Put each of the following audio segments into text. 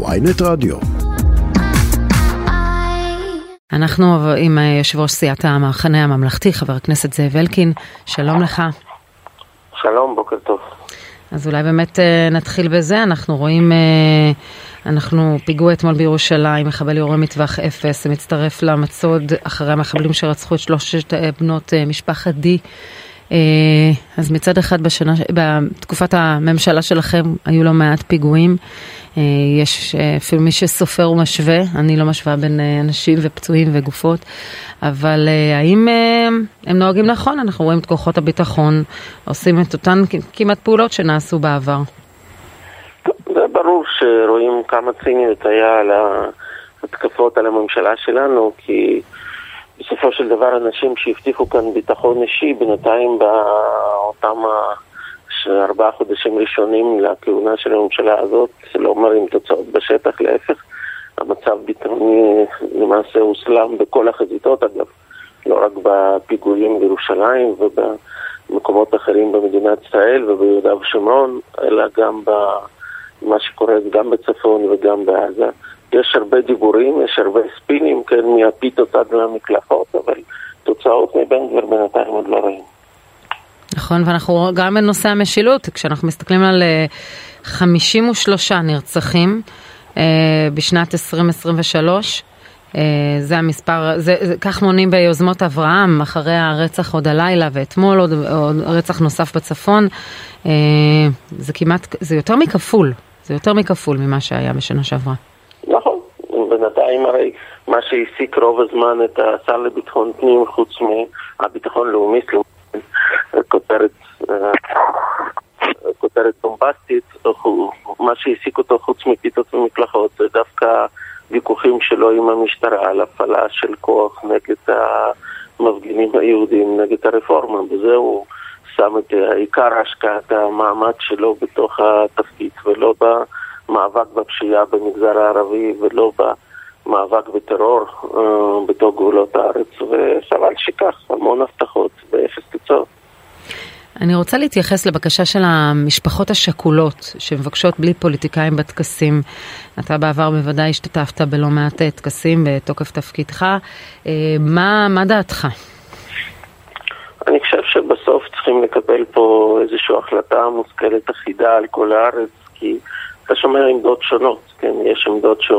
ויינט רדיו. אנחנו עם יושב ראש סיעת המחנה הממלכתי, חבר הכנסת זאב אלקין, שלום לך. שלום, בוקר טוב. אז אולי באמת אה, נתחיל בזה, אנחנו רואים, אה, אנחנו פיגוע אתמול בירושלים, מחבל יורה מטווח אפס, מצטרף למצוד אחרי המחבלים שרצחו את שלושת אה, בנות משפחת די. אז מצד אחד בשנה, בתקופת הממשלה שלכם היו לא מעט פיגועים. יש אפילו מי שסופר ומשווה, אני לא משווה בין אנשים ופצועים וגופות, אבל האם הם נוהגים נכון? אנחנו רואים את כוחות הביטחון עושים את אותן כמעט פעולות שנעשו בעבר. זה ברור שרואים כמה ציניות היה על ההתקפות על הממשלה שלנו, כי בסופו של דבר אנשים שהבטיחו כאן ביטחון אישי, בינתיים באותם ארבעה חודשים ראשונים לכהונה של הממשלה הזאת, לא מראים תוצאות בשטח, להפך. המצב ביטחוני למעשה הוסלם בכל החזיתות, אגב, לא רק בפיגועים בירושלים ובמקומות אחרים במדינת ישראל וביהודה ושומרון, אלא גם במה שקורה גם בצפון וגם בעזה. יש הרבה דיבורים, יש הרבה ספינים, כן, מהפיתות עד למקלחות, אבל תוצאות מבן גביר בינתיים עוד לא רואים. נכון, ואנחנו גם בנושא המשילות, כשאנחנו מסתכלים על 53 אה, נרצחים אה, בשנת 2023, אה, זה המספר, זה, זה, כך מונים ביוזמות אברהם, אחרי הרצח עוד הלילה ואתמול עוד, עוד רצח נוסף בצפון. זה כמעט, זה יותר מכפול, זה יותר מכפול ממה שהיה בשנה שעברה. בינתיים הרי מה שהעסיק רוב הזמן את השר לביטחון פנים, חוץ מהביטחון לאומי, כותרת, כותרת בומבסטית, מה שהעסיק אותו חוץ מפיתות ומקלחות זה דווקא ויכוחים שלו עם המשטרה על הפעלה של כוח נגד המפגינים היהודים, נגד הרפורמה, בזה הוא שם את עיקר השקעת המאמץ שלו בתוך התפקיד ולא במאבק בפשיעה במגזר הערבי ולא במאבק בטרור uh, בתוך גבולות הארץ וחבל שכך, המון הבטחות ואפס תוצאות. אני רוצה להתייחס לבקשה של המשפחות השכולות שמבקשות בלי פוליטיקאים בטקסים. אתה בעבר בוודאי השתתפת בלא מעט טקסים בתוקף תפקידך. אה, מה, מה דעתך? אני חושב שבסוף צריכים לקבל פה איזושהי החלטה מושכלת אחידה על כל הארץ, כי אתה שומע עמדות שונות, כן? יש עמדות ש...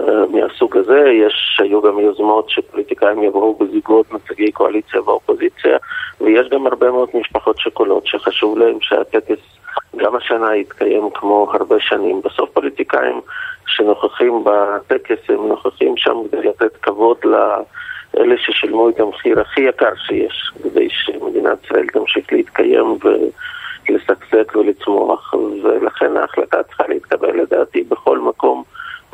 אה, מהסוג הזה. יש, היו גם יוזמות שפוליטיקאים יבואו בזיגות נציגי קואליציה ואופוזיציה, ויש גם הרבה מאוד משפחות שכולות שחשוב להם שהטקס גם השנה יתקיים כמו הרבה שנים. בסוף פוליטיקאים שנוכחים בטקס הם נוכחים שם כדי לתת כבוד לאלה ששילמו את המחיר הכי יקר שיש, כדי שמדינת ישראל תמשיך להתקיים ולשגשג ולצמוח, ולכן ההחלטה צריכה להתקבל לדעתי בכל מקום.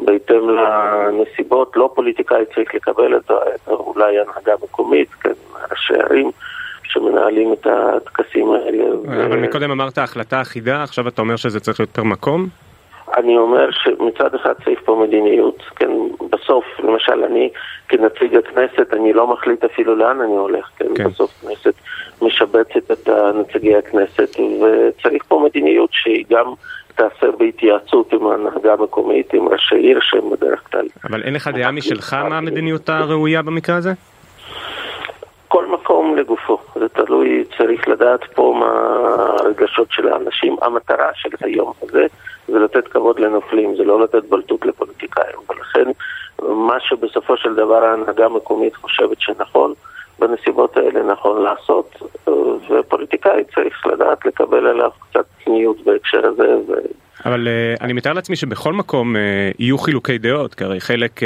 בהתאם לנסיבות, לא פוליטיקאי צריך לקבל את זה, אולי הנהגה מקומית, כן, ראשי ערים. שמנהלים את הטקסים האלה. אבל ו... מקודם אמרת החלטה אחידה, עכשיו אתה אומר שזה צריך להיות פר מקום? אני אומר שמצד אחד צריך פה מדיניות, כן, בסוף, למשל אני כנציג הכנסת, אני לא מחליט אפילו לאן אני הולך, כן, כן. בסוף כנסת משבצת את נציגי הכנסת, וצריך פה מדיניות שהיא גם תעשה בהתייעצות עם ההנהגה המקומית, עם ראשי עיר שהם בדרך כלל. אבל אין לך דעה משלך מה המדיניות הראויה במקרה הזה? כל מקום לגופו, זה תלוי, צריך לדעת פה מה הרגשות של האנשים. המטרה של היום הזה זה לתת כבוד לנופלים, זה לא לתת בלטות לפוליטיקאים, ולכן מה שבסופו של דבר ההנהגה המקומית חושבת שנכון, בנסיבות האלה נכון לעשות, ופוליטיקאי צריך לדעת לקבל עליו קצת צניעות בהקשר הזה. ו... אבל uh, אני מתאר לעצמי שבכל מקום uh, יהיו חילוקי דעות, כי הרי חלק uh,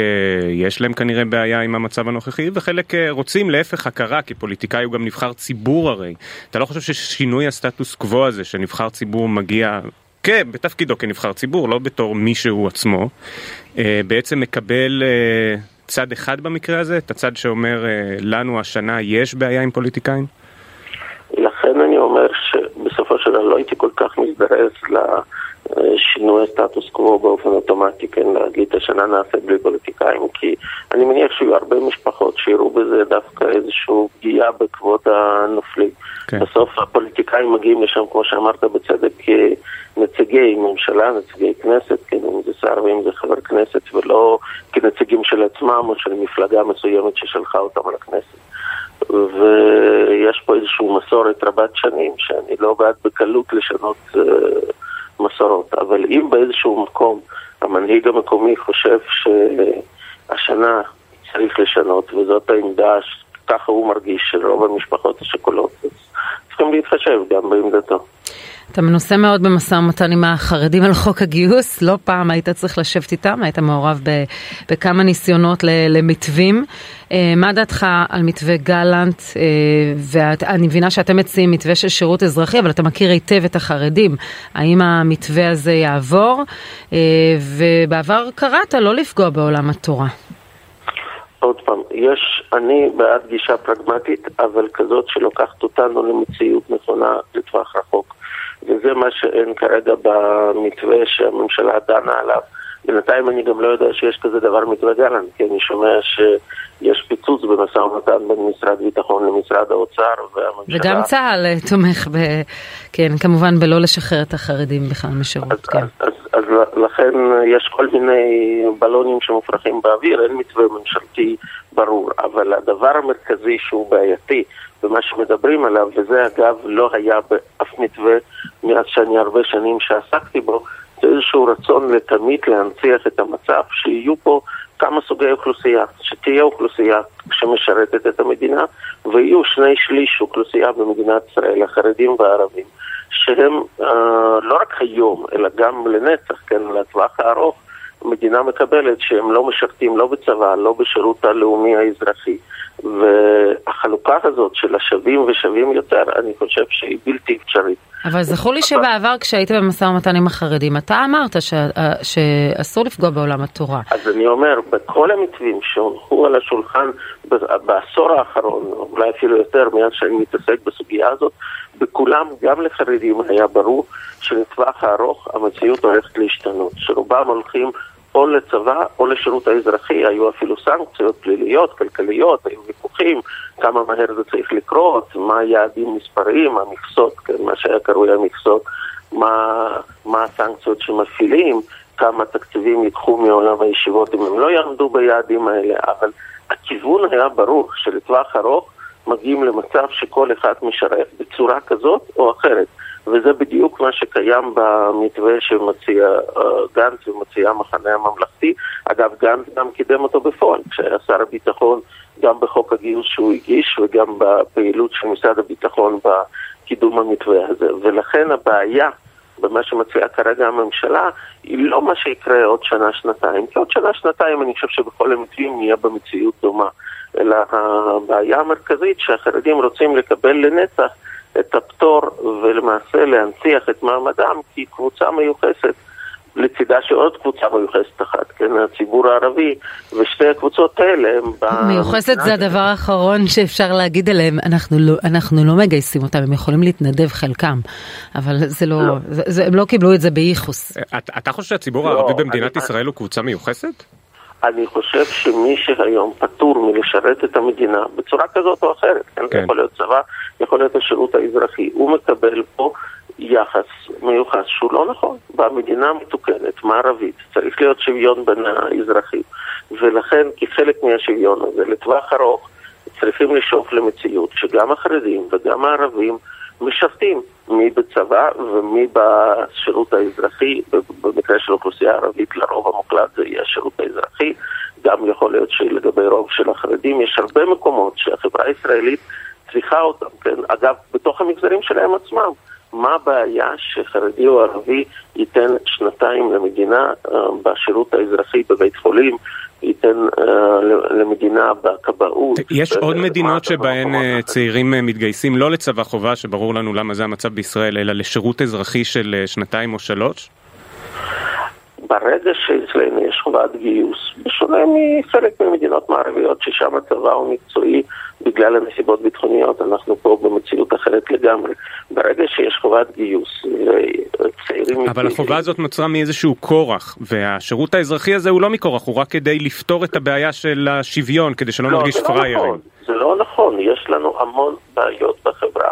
יש להם כנראה בעיה עם המצב הנוכחי, וחלק uh, רוצים להפך הכרה, כי פוליטיקאי הוא גם נבחר ציבור הרי. אתה לא חושב ששינוי הסטטוס קוו הזה, שנבחר ציבור מגיע, כן, בתפקידו כנבחר ציבור, לא בתור מישהו עצמו, uh, בעצם מקבל... Uh, צד אחד במקרה הזה? את הצד שאומר אה, לנו השנה יש בעיה עם פוליטיקאים? לכן אני אומר שבסופו של דבר לא הייתי כל כך מזדרז שינוי סטטוס קוו באופן אוטומטי, כן, להגיד השנה נעשה בלי פוליטיקאים, כי אני מניח שיהיו הרבה משפחות שיראו בזה דווקא איזושהי פגיעה בכבוד הנופלים. כן. בסוף הפוליטיקאים מגיעים לשם, כמו שאמרת בצדק, כנציגי ממשלה, נציגי כנסת, כן, אם זה שר ואם זה חבר כנסת, ולא כנציגים של עצמם או של מפלגה מסוימת ששלחה אותם על הכנסת. ויש פה איזושהי מסורת רבת שנים שאני לא בעד בקלות לשנות uh, מסורות, אבל אם באיזשהו מקום המנהיג המקומי חושב שהשנה צריך לשנות, וזאת העמדה, ככה הוא מרגיש של רוב המשפחות השכולות, אז צריכים להתחשב גם בעמדתו. אתה מנוסה מאוד במשא ומתן עם החרדים על חוק הגיוס, לא פעם היית צריך לשבת איתם, היית מעורב בכמה ניסיונות למתווים. אה, מה דעתך על מתווה גלנט, אה, ואני מבינה שאתם מציעים מתווה של שירות אזרחי, אבל אתה מכיר היטב את החרדים. האם המתווה הזה יעבור? אה, ובעבר קראת לא לפגוע בעולם התורה. עוד פעם, יש, אני בעד גישה פרגמטית, אבל כזאת שלוקחת אותנו למציאות נכונה לטווח רחוק. וזה מה שאין כרגע במתווה שהממשלה דנה עליו. בינתיים אני גם לא יודע שיש כזה דבר מתווה גלנט, כי אני שומע שיש פיצוץ במשא ומתן בין משרד ביטחון למשרד האוצר והממשלה. וגם צה"ל תומך ב... כן, כמובן בלא לשחרר את החרדים בכלל משירות, אז, כן. אז, אז, אז לכן יש כל מיני בלונים שמופרחים באוויר, אין מתווה ממשלתי ברור, אבל הדבר המרכזי שהוא בעייתי במה שמדברים עליו, וזה אגב לא היה באף מתווה מאז שאני הרבה שנים שעסקתי בו, זה איזשהו רצון לתמיד להנציח את המצב, שיהיו פה כמה סוגי אוכלוסייה, שתהיה אוכלוסייה שמשרתת את המדינה, ויהיו שני שליש אוכלוסייה במדינת ישראל, החרדים והערבים, שהם אה, לא רק היום, אלא גם לנצח, כן, לטווח הארוך, המדינה מקבלת שהם לא משרתים לא בצבא, לא בשירות הלאומי האזרחי. והחלוקה הזאת של השווים ושווים יותר, אני חושב שהיא בלתי אפשרית. אבל זכור לי שבעבר כשהיית במשא ומתן עם החרדים, אתה אמרת ש... שאסור לפגוע בעולם התורה. אז אני אומר, בכל המתווים שהונחו על השולחן בעשור האחרון, אולי אפילו יותר מאז שאני מתעסק בסוגיה הזאת, בכולם, גם לחרדים היה ברור שלטווח הארוך המציאות הולכת להשתנות, שרובם הולכים או לצבא או לשירות האזרחי, היו אפילו סנקציות פליליות, כלכליות, היו ויכוחים כמה מהר זה צריך לקרות, מה היעדים מספריים, המכסות, כן, מה שהיה קרוי המכסות, מה, מה הסנקציות שמפעילים, כמה תקציבים ייקחו מעולם הישיבות אם הם לא יעמדו ביעדים האלה, אבל הכיוון היה ברור שלטווח ארוך מגיעים למצב שכל אחד משרת בצורה כזאת או אחרת. וזה בדיוק מה שקיים במתווה שמציע uh, גנץ ומציע המחנה הממלכתי. אגב, גנץ גם קידם אותו בפועל, כשהיה שר הביטחון, גם בחוק הגיוס שהוא הגיש וגם בפעילות של משרד הביטחון בקידום המתווה הזה. ולכן הבעיה במה שמציעה כרגע הממשלה היא לא מה שיקרה עוד שנה-שנתיים, כי עוד שנה-שנתיים אני חושב שבכל המתווים נהיה במציאות דומה. אלא הבעיה המרכזית שהחרדים רוצים לקבל לנצח את הפטור ולמעשה להנציח את מעמדם כקבוצה מיוחסת לצידה של עוד קבוצה מיוחסת אחת, כן, הציבור הערבי, ושתי הקבוצות האלה הם... מיוחסת זה הדבר האחרון שאפשר להגיד עליהם, אנחנו לא, אנחנו לא מגייסים אותם, הם יכולים להתנדב חלקם, אבל זה לא, לא. זה, זה, הם לא קיבלו את זה בייחוס. אתה, אתה חושב שהציבור לא, הערבי במדינת אני, ישראל הוא קבוצה מיוחסת? אני חושב שמי שהיום פטור מלשרת את המדינה בצורה כזאת או אחרת, כן, כן. יכול להיות צבא, יכול להיות השירות האזרחי, הוא מקבל פה יחס מיוחס שהוא לא נכון. במדינה מתוקנת, מערבית, צריך להיות שוויון בין האזרחים, ולכן כחלק מהשוויון הזה, לטווח ארוך, צריכים לשאוף למציאות שגם החרדים וגם הערבים משרתים, מי בצבא ומי בשירות האזרחי, במקרה של אוכלוסייה ערבית לרוב המוחלט זה יהיה השירות האזרחי, גם יכול להיות שלגבי רוב של החרדים יש הרבה מקומות שהחברה הישראלית צריכה אותם, כן? אגב, בתוך המגזרים שלהם עצמם. מה הבעיה שחרדי או ערבי ייתן שנתיים למדינה uh, בשירות האזרחי בבית חולים, ייתן uh, למדינה בכבאות. יש עוד מדינות שבהן צעירים מתגייסים לא לצבא חובה, שברור לנו למה זה המצב בישראל, אלא לשירות אזרחי של שנתיים או שלוש? ברגע שאצלנו יש חובת גיוס, בשונה מחלק ממדינות מערביות ששם הצבא הוא מקצועי בגלל הנסיבות ביטחוניות, אנחנו פה במציאות אחרת לגמרי. ברגע שיש חובת גיוס וצעירים... אבל החובה הזאת נוצרה מאיזשהו כורח, והשירות האזרחי הזה הוא לא מכורח, הוא רק כדי לפתור את הבעיה של השוויון, כדי שלא לא, נרגיש זה לא פראיירים. נכון, זה לא נכון, יש לנו המון בעיות בחברה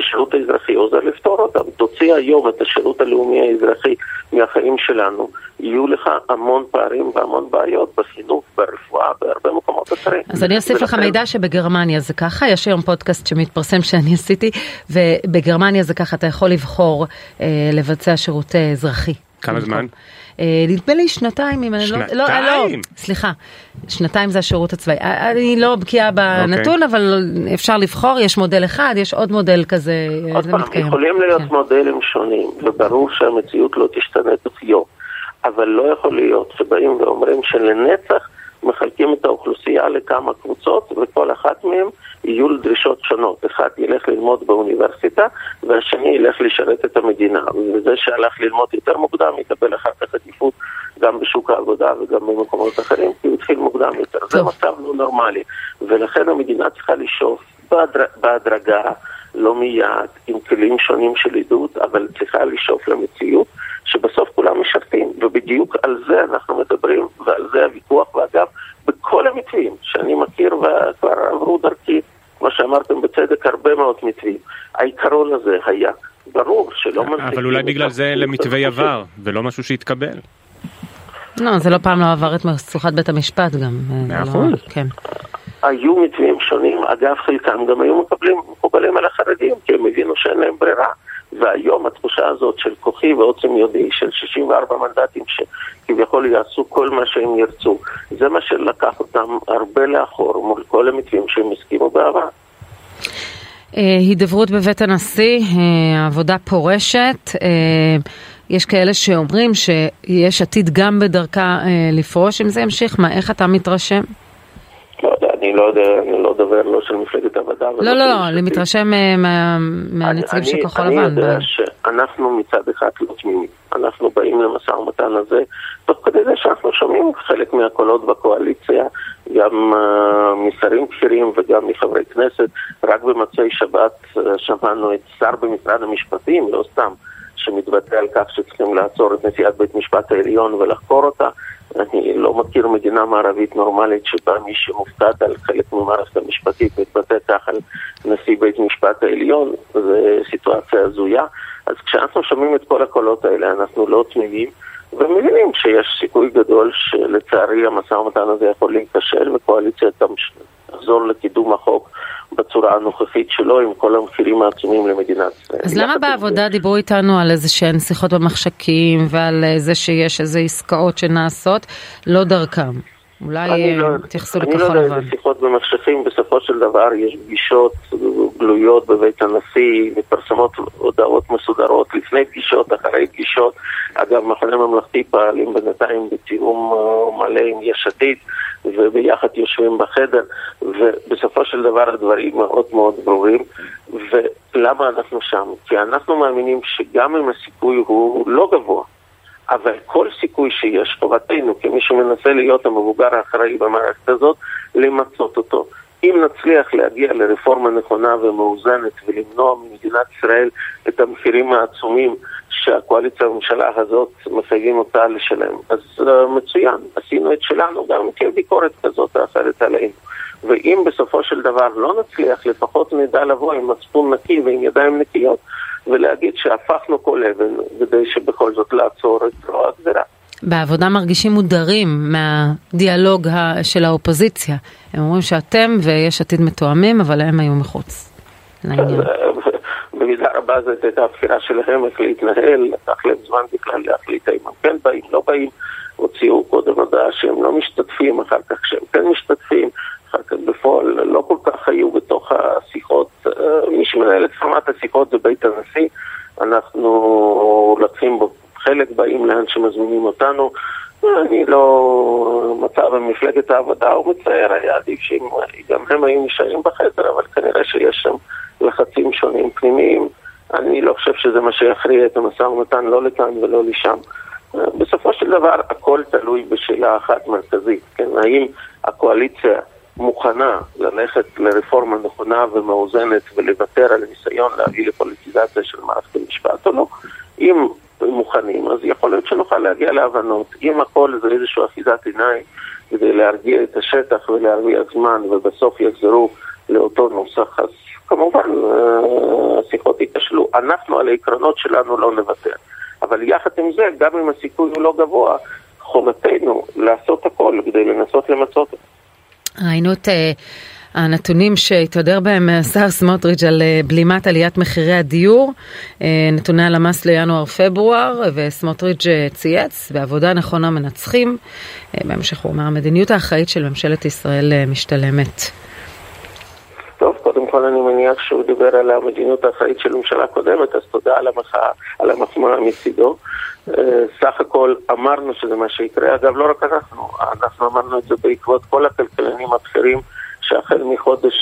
ששירות האזרחי עוזר לפתור אותן. תוציא היום את השירות הלאומי האזרחי מהחיים שלנו, יהיו לך המון פערים והמון בעיות בחינוך, ברפואה, בהרבה מקומות אחרים. אז אני אוסיף לך ולכן- מידע שבגרמניה זה ככה, יש היום פודקאסט שמתפרסם שאני עשיתי, ובגרמניה זה ככה, אתה יכול לבחור אה, לבצע שירות אה, אזרחי. כמה במקום. זמן? אה, נדמה לי שנתיים, אם אני לא... לא, לא, שנתיים? סליחה, שנתיים זה השירות הצבאי. אה, אני לא בקיאה בנתון, אבל אפשר לבחור, יש מודל אחד, יש עוד מודל כזה, אה, עוד פעם. יכולים להיות כן. מודלים שונים, וברור שהמציאות לא תשתנה תוך יום, אבל לא יכול להיות שבאים ואומרים שלנצח מחלקים את האוכלוסייה לכמה קבוצות, וכל אחת מהן יהיו דרישות שונות. אחד ילך ללמוד באוניברסיטה, והשני ילך לשרת את המדינה. וזה שהלך ללמוד יותר מוקדם יקבל אחר כך עדיפות גם בשוק העבודה וגם במקומות אחרים, כי הוא התחיל מוקדם יותר. זה טוב. מצב לא נורמלי, ולכן המדינה צריכה לשאוף בהדר... בהדרגה, לא מיד, עם כלים שונים של עידוד, אבל צריכה לשאוף למציאות שבסוף כולם משרתים, ובדיוק על זה אנחנו מדברים, ועל זה הוויכוח, ואגב, בכל המתווים שאני מכיר וכבר עברו דרכי, כמו שאמרתם בצדק, הרבה מאוד מתווים. העיקרון הזה היה. ברור שלא מנחיתים אבל אולי בגלל זה הזאת. עבר, ולא משהו שהתקבל. לא, זה לא פעם לא עבר את משוכת בית המשפט גם. אה, מאה לא- אחוז. כן. היו מתווים שונים, אגב חלקם גם היו מקבלים, מקובלים על החרדים, כי הם הבינו שאין להם ברירה. והיום התחושה הזאת של כוחי ועוצם ידי, של 64 מנדטים שכביכול יעשו כל מה שהם ירצו, זה מה שלקח אותם הרבה לאחור מול כל המתווים שהם הסכימו בעבר. אה, הידברות בבית הנשיא, אה, עבודה פורשת. אה, יש כאלה שאומרים שיש עתיד גם בדרכה לפרוש, אם זה ימשיך, מה, איך אתה מתרשם? לא יודע, אני לא יודע, אני לא דובר לא של מפלגת העבודה לא, לא, לא, אני. מתרשם אה, מה- מהנציגים של אני- כחול אני לבן. יודע ב- שאנחנו מצד אחד לא תמימים. אנחנו באים למשא ומתן הזה, תוך כדי זה שאנחנו שומעים חלק מהקולות בקואליציה, גם uh, משרים בכירים וגם מחברי כנסת. רק במוצאי שבת uh, שמענו את שר במשרד המשפטים, לא סתם, שמתבטא על כך שצריכים לעצור את נשיאת בית משפט העליון ולחקור אותה. אני לא מכיר מדינה מערבית נורמלית שבה מי שמופקד על חלק ממערכת המשפטית מתבטא כך על נשיא בית משפט העליון, זו סיטואציה הזויה. אז כשאנחנו שומעים את כל הקולות האלה אנחנו לא תמימים ומבינים שיש סיכוי גדול שלצערי המשא ומתן הזה יכול להיכשל וקואליציה תחזור לקידום החוק בצורה הנוכחית שלו עם כל המחירים העצומים למדינת ישראל. אז למה בעבודה זה- דיברו איתנו על איזה שהן שיחות במחשכים ועל אה, זה שיש איזה עסקאות שנעשות, לא דרכם? אולי אני לא- אה, תתייחסו אני לא לכחול יודע לבן. איזה שיחות במחשכים, בסופו של דבר יש פגישות גלויות בבית הנשיא, מתפרסמות הודעות מסודרות לפני פגישות, אחרי פגישות. אגב, מחנה ממלכתי פעלים בינתיים בתיאום אה, מלא עם יש עתיד, וביחד יושבים בחדר, ובסופו של דבר הדברים מאוד מאוד ברורים. ולמה אנחנו שם? כי אנחנו מאמינים שגם אם הסיכוי הוא לא גבוה, אבל כל סיכוי שיש, חובתנו כמי שמנסה להיות המבוגר האחראי במערכת הזאת, למצות אותו. אם נצליח להגיע לרפורמה נכונה ומאוזנת ולמנוע ממדינת ישראל את המחירים העצומים שהקואליציה והממשלה הזאת מחייבים אותה לשלם, אז uh, מצוין, עשינו את שלנו, גם אם תהיה ביקורת כזאת או אחרת עלינו. ואם בסופו של דבר לא נצליח, לפחות נדע לבוא עם מצפון נקי ועם ידיים נקיות ולהגיד שהפכנו כל אבן כדי שבכל זאת לעצור את רוע הגזירה. בעבודה מרגישים מודרים מהדיאלוג של האופוזיציה. הם אומרים שאתם ויש עתיד מתואמים, אבל הם היו מחוץ. במידה רבה זאת הייתה הבחירה שלהם איך להתנהל, לקח להם זמן בכלל להחליט האם הם כן באים, לא באים, הוציאו קודם הודעה שהם לא משתתפים, אחר כך שהם כן משתתפים, אחר כך בפועל לא כל כך היו בתוך השיחות. אה, מי שמנהל את פורמט השיחות זה בית הנשיא, אנחנו לוקחים חלק, באים לאן שמזמינים אותנו. אני לא... מצב במפלגת העבודה הוא מצער, היה עדיף שגם הם היו נשארים בחדר, אבל כנראה שיש שם לחצים שונים פנימיים. אני לא חושב שזה מה שיכריע את המשא ומתן, לא לכאן ולא לשם. בסופו של דבר הכל תלוי בשאלה אחת מרכזית, כן? האם הקואליציה מוכנה ללכת לרפורמה נכונה ומאוזנת ולוותר על הניסיון להביא לפוליטיזציה של מערכת המשפט או לא? אם מוכנים, אז יכול להיות שנוכל להגיע להבנות. אם הכל זה איזושהי אחיזת עיניים כדי להרגיע את השטח ולהרוויח זמן ובסוף יחזרו לאותו נוסח, אז כמובן אה, השיחות ייכשלו. אנחנו על העקרונות שלנו לא נוותר. אבל יחד עם זה, גם אם הסיכוי הוא לא גבוה, חובתנו לעשות הכל כדי לנסות למצות זה. ראינו את... אה, הנתונים שהתהדר בהם השר סמוטריץ' על אה, בלימת עליית מחירי הדיור, נתוני הלמ"ס לינואר-פברואר, וסמוטריץ' צייץ, בעבודה נכונה מנצחים. בהמשך הוא אומר, המדיניות האחראית של ממשלת ישראל משתלמת. טוב, קודם כל אני מניח שהוא דיבר על המדיניות האחראית של ממשלה קודמת, אז תודה על המחאה, על המחמאה מצידו. אה, סך הכל אמרנו שזה מה שיקרה, אגב לא רק אנחנו, אנחנו אמרנו את זה בעקבות כל הכלכלנים הבכירים שהחל מחודש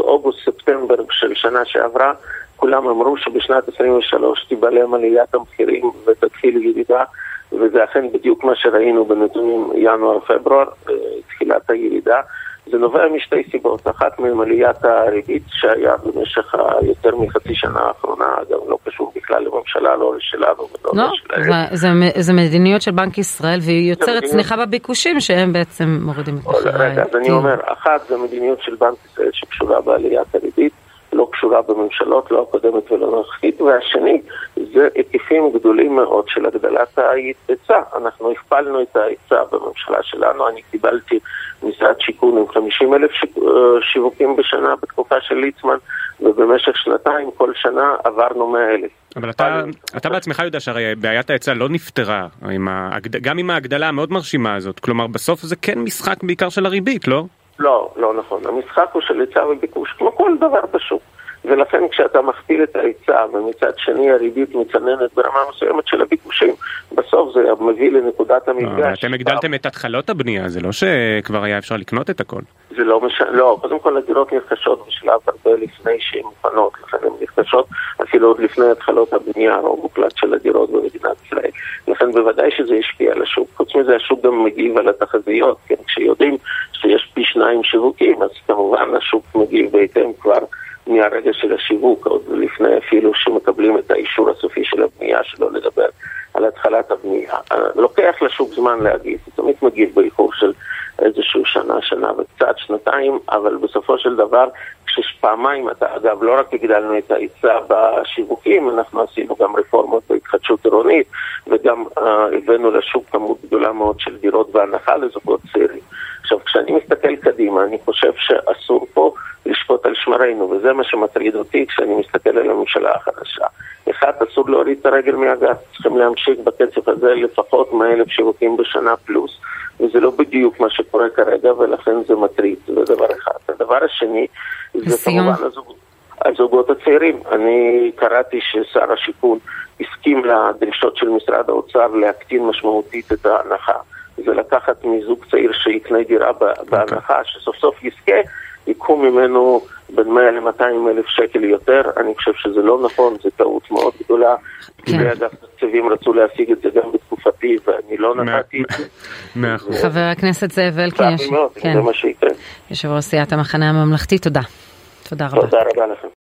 אוגוסט-ספטמבר של שנה שעברה, כולם אמרו שבשנת 23 תיבלם עליית המחירים ותתחיל ירידה, וזה אכן בדיוק מה שראינו בנתונים ינואר-פברואר, אה, תחילת הירידה. זה נובע משתי סיבות, אחת מהן עליית הריבית שהיה במשך היותר מחצי שנה האחרונה, אגב לא קשור בכלל לממשלה, לא לשלנו ולא לא, לשלהם. זה, זה, זה מדיניות של בנק ישראל והיא יוצרת צניחה בביקושים שהם בעצם מורידים את מחירי רגע, אז אני אומר, אחת זה מדיניות של בנק ישראל שקשורה בעליית הריבית, לא קשורה בממשלות, לא הקודמת ולא הנוכחית, והשני זה היקפים גדולים מאוד של הגדלת ההיצע. אנחנו הכפלנו את ההיצע בממשלה שלנו, אני קיבלתי משרד שיכון עם 50 אלף אה, שיווקים בשנה בתקופה של ליצמן, ובמשך שנתיים כל שנה עברנו 100 אלף. אבל אתה, אתה בעצמך יודע שהרי בעיית ההיצע לא נפתרה, עם ההגד... גם עם ההגדלה המאוד מרשימה הזאת, כלומר בסוף זה כן משחק בעיקר של הריבית, לא? לא, לא נכון. המשחק הוא של היצע וביקוש, כמו כל דבר בשוק. ולכן כשאתה מכפיל את ההיצע ומצד שני הריבית מצננת ברמה מסוימת של הביקושים, בסוף זה מביא לנקודת לא, המפגש. אתם הגדלתם את התחלות הבנייה, זה לא שכבר היה אפשר לקנות את הכל. זה לא משנה, לא, קודם כל הדירות נרכשות בשלב הרבה לפני שהן מוכנות, לכן הן נרכשות אפילו עוד לפני התחלות הבנייה, הרוב מוקלט של הדירות במדינת ישראל. לכן בוודאי שזה השפיע על השוק. חוץ מזה השוק גם מגיב על התחזיות, כן? כשיודעים שיש פי שניים שיווקים, אז כמובן השוק מגיב בהתאם כבר. מהרגע של השיווק, עוד לפני אפילו שמקבלים את האישור הסופי של הבנייה, שלא לדבר על התחלת הבנייה. אה, לוקח לשוק זמן להגיב, הוא תמיד מגיב באיחור של איזשהו שנה, שנה וקצת, שנתיים, אבל בסופו של דבר, כשפעמיים, אתה, אגב, לא רק הגדלנו את ההיצע בשיווקים, אנחנו עשינו גם רפורמות בהתחדשות עירונית, וגם uh, הבאנו לשוק כמות גדולה מאוד של דירות בהנחה לזוגות צעירים. עכשיו, כשאני מסתכל קדימה, אני חושב שאסור פה לשפוט על שמרינו, וזה מה שמטריד אותי כשאני מסתכל על הממשלה החדשה. אחד, אסור להוריד את הרגל מהגז, צריכים להמשיך בקצב הזה לפחות 100 אלף שיווקים בשנה פלוס, וזה לא בדיוק מה שקורה כרגע, ולכן זה מטריד, זה דבר אחד. הדבר השני, זה כמובן הזוג, הזוגות הצעירים. אני קראתי ששר השיכון הסכים לדרישות של משרד האוצר להקטין משמעותית את ההנחה. זה לקחת מזוג צעיר שיקנה דירה אוקיי. בהנחה, okay. שסוף סוף יזכה, ייקחו ממנו בין 100 ל-200 אלף שקל יותר. אני חושב שזה לא נכון, זו טעות מאוד גדולה. כן. ואגף תקציבים רצו להשיג את זה גם בתקופתי, ואני לא נתתי את זה. חבר הכנסת זאב אלקין, כן. יושב ראש סיעת המחנה הממלכתי, תודה. תודה רבה. תודה רבה לכם.